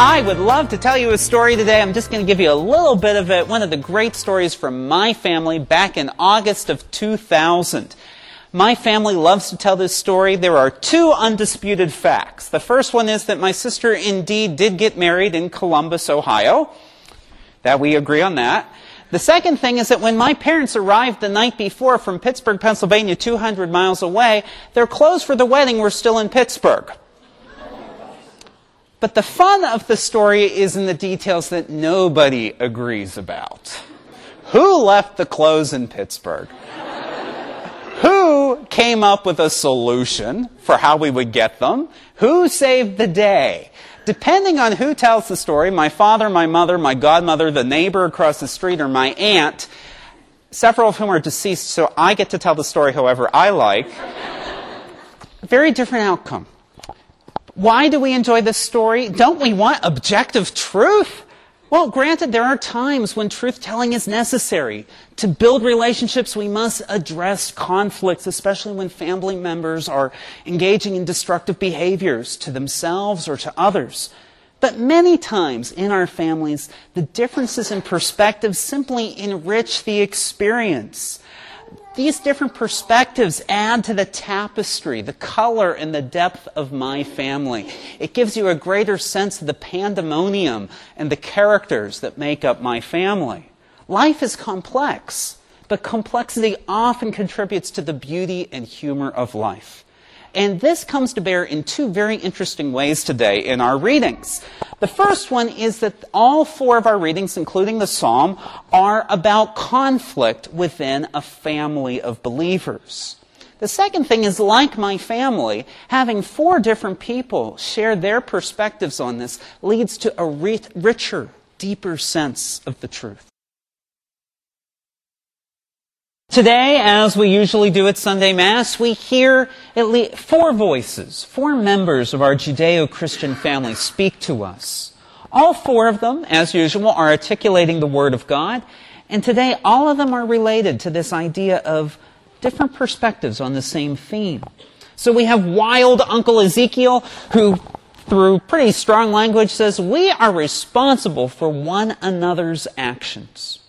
I would love to tell you a story today. I'm just going to give you a little bit of it. One of the great stories from my family back in August of 2000. My family loves to tell this story. There are two undisputed facts. The first one is that my sister indeed did get married in Columbus, Ohio. That we agree on that. The second thing is that when my parents arrived the night before from Pittsburgh, Pennsylvania, 200 miles away, their clothes for the wedding were still in Pittsburgh. But the fun of the story is in the details that nobody agrees about. Who left the clothes in Pittsburgh? Who came up with a solution for how we would get them? Who saved the day? Depending on who tells the story, my father, my mother, my godmother, the neighbor across the street, or my aunt, several of whom are deceased, so I get to tell the story however I like, very different outcome. Why do we enjoy this story? Don't we want objective truth? Well, granted, there are times when truth telling is necessary. To build relationships, we must address conflicts, especially when family members are engaging in destructive behaviors to themselves or to others. But many times in our families, the differences in perspective simply enrich the experience. These different perspectives add to the tapestry, the color and the depth of my family. It gives you a greater sense of the pandemonium and the characters that make up my family. Life is complex, but complexity often contributes to the beauty and humor of life. And this comes to bear in two very interesting ways today in our readings. The first one is that all four of our readings, including the psalm, are about conflict within a family of believers. The second thing is, like my family, having four different people share their perspectives on this leads to a richer, deeper sense of the truth. Today, as we usually do at Sunday Mass, we hear at least four voices, four members of our Judeo-Christian family speak to us. All four of them, as usual, are articulating the Word of God, and today all of them are related to this idea of different perspectives on the same theme. So we have wild Uncle Ezekiel, who through pretty strong language says, we are responsible for one another's actions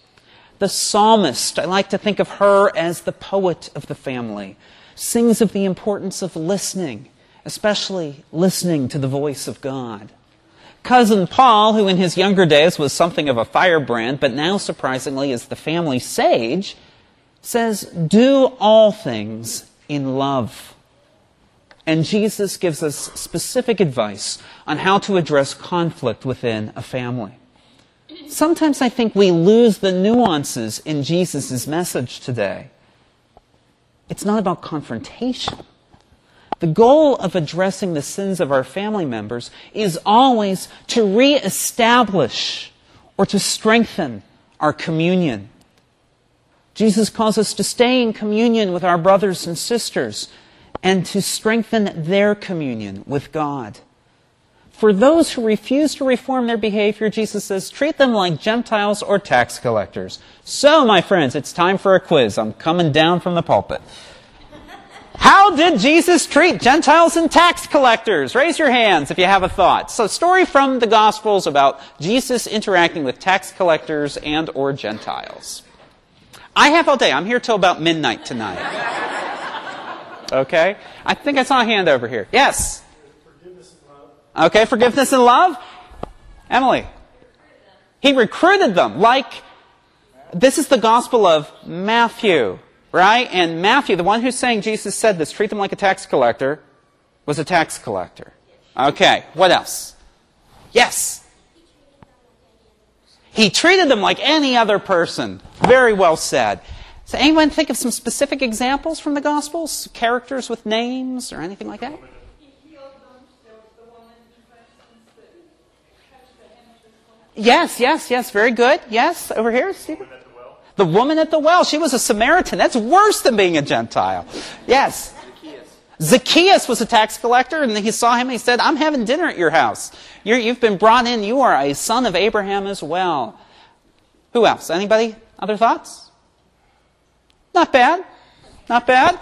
the psalmist. I like to think of her as the poet of the family. Sings of the importance of listening, especially listening to the voice of God. Cousin Paul, who in his younger days was something of a firebrand, but now surprisingly is the family sage, says, Do all things in love. And Jesus gives us specific advice on how to address conflict within a family. Sometimes I think we lose the nuances in Jesus' message today. It's not about confrontation. The goal of addressing the sins of our family members is always to reestablish or to strengthen our communion. Jesus calls us to stay in communion with our brothers and sisters and to strengthen their communion with God. For those who refuse to reform their behavior, Jesus says, treat them like Gentiles or tax collectors. So, my friends, it's time for a quiz. I'm coming down from the pulpit. How did Jesus treat Gentiles and tax collectors? Raise your hands if you have a thought. So, story from the Gospels about Jesus interacting with tax collectors and or Gentiles. I have all day. I'm here till about midnight tonight. Okay? I think I saw a hand over here. Yes. Okay, forgiveness and love. Emily. He recruited them like this is the gospel of Matthew, right? And Matthew, the one who's saying Jesus said this, treat them like a tax collector, was a tax collector. Okay, what else? Yes. He treated them like any other person. Very well said. So anyone think of some specific examples from the Gospels? Characters with names or anything like that? Yes, yes, yes. Very good. Yes, over here, Stephen. The woman at the well. She was a Samaritan. That's worse than being a Gentile. Yes. Zacchaeus was a tax collector, and he saw him and he said, I'm having dinner at your house. you have been brought in. You are a son of Abraham as well. Who else? Anybody? Other thoughts? Not bad. Not bad.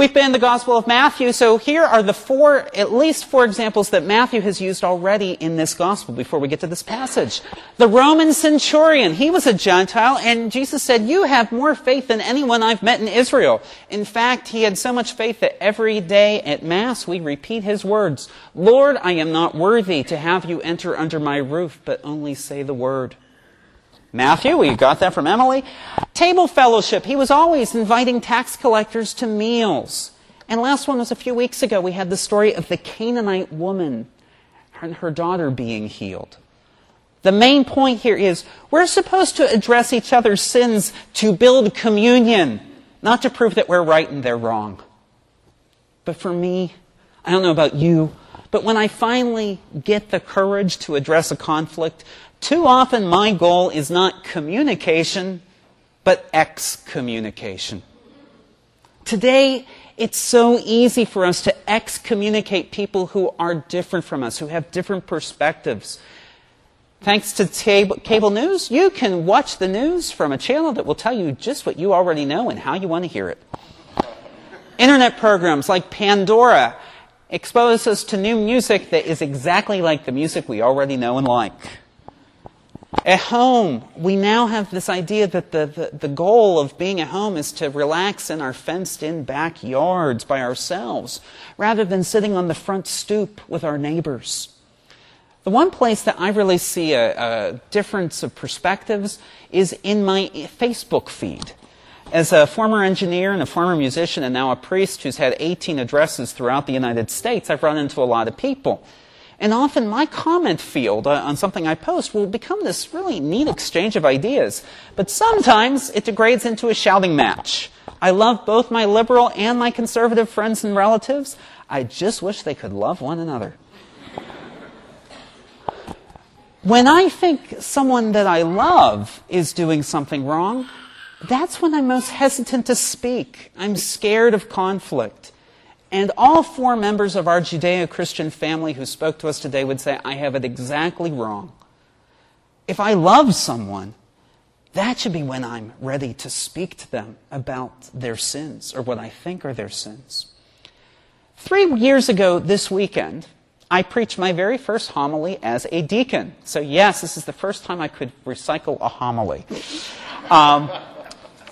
We've been in the Gospel of Matthew, so here are the four, at least four examples that Matthew has used already in this Gospel before we get to this passage. The Roman centurion, he was a Gentile, and Jesus said, You have more faith than anyone I've met in Israel. In fact, he had so much faith that every day at Mass we repeat his words Lord, I am not worthy to have you enter under my roof, but only say the word. Matthew, we got that from Emily. Table fellowship. He was always inviting tax collectors to meals. And last one was a few weeks ago. We had the story of the Canaanite woman and her daughter being healed. The main point here is we're supposed to address each other's sins to build communion, not to prove that we're right and they're wrong. But for me, I don't know about you, but when I finally get the courage to address a conflict, too often, my goal is not communication, but excommunication. Today, it's so easy for us to excommunicate people who are different from us, who have different perspectives. Thanks to cable news, you can watch the news from a channel that will tell you just what you already know and how you want to hear it. Internet programs like Pandora expose us to new music that is exactly like the music we already know and like. At home, we now have this idea that the, the, the, goal of being at home is to relax in our fenced in backyards by ourselves, rather than sitting on the front stoop with our neighbors. The one place that I really see a, a difference of perspectives is in my Facebook feed. As a former engineer and a former musician and now a priest who's had 18 addresses throughout the United States, I've run into a lot of people. And often my comment field uh, on something I post will become this really neat exchange of ideas. But sometimes it degrades into a shouting match. I love both my liberal and my conservative friends and relatives. I just wish they could love one another. When I think someone that I love is doing something wrong, that's when I'm most hesitant to speak. I'm scared of conflict. And all four members of our Judeo Christian family who spoke to us today would say, I have it exactly wrong. If I love someone, that should be when I'm ready to speak to them about their sins or what I think are their sins. Three years ago this weekend, I preached my very first homily as a deacon. So, yes, this is the first time I could recycle a homily. Um,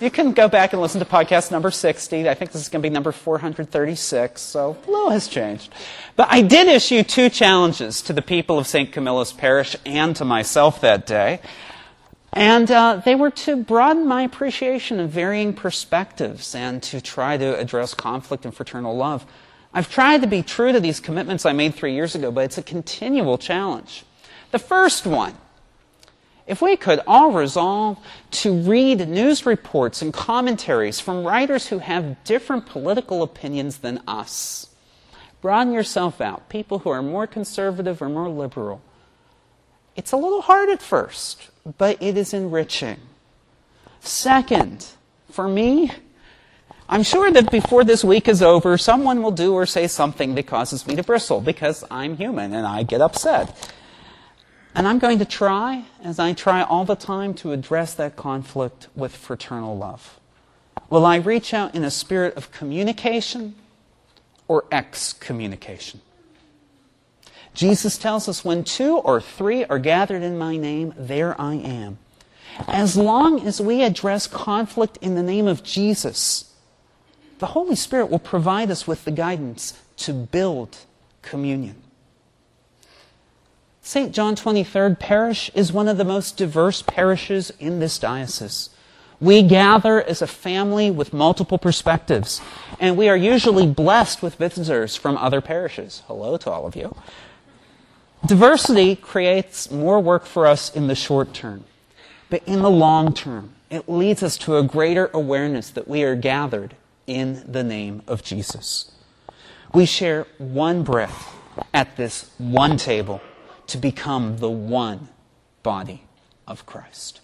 you can go back and listen to podcast number 60. I think this is going to be number 436, so a little has changed. But I did issue two challenges to the people of St. Camilla's Parish and to myself that day. And uh, they were to broaden my appreciation of varying perspectives and to try to address conflict and fraternal love. I've tried to be true to these commitments I made three years ago, but it's a continual challenge. The first one if we could all resolve to read news reports and commentaries from writers who have different political opinions than us, broaden yourself out, people who are more conservative or more liberal. It's a little hard at first, but it is enriching. Second, for me, I'm sure that before this week is over, someone will do or say something that causes me to bristle because I'm human and I get upset. And I'm going to try, as I try all the time, to address that conflict with fraternal love. Will I reach out in a spirit of communication or excommunication? Jesus tells us when two or three are gathered in my name, there I am. As long as we address conflict in the name of Jesus, the Holy Spirit will provide us with the guidance to build communion. St. John 23rd Parish is one of the most diverse parishes in this diocese. We gather as a family with multiple perspectives, and we are usually blessed with visitors from other parishes. Hello to all of you. Diversity creates more work for us in the short term, but in the long term, it leads us to a greater awareness that we are gathered in the name of Jesus. We share one breath at this one table to become the one body of Christ.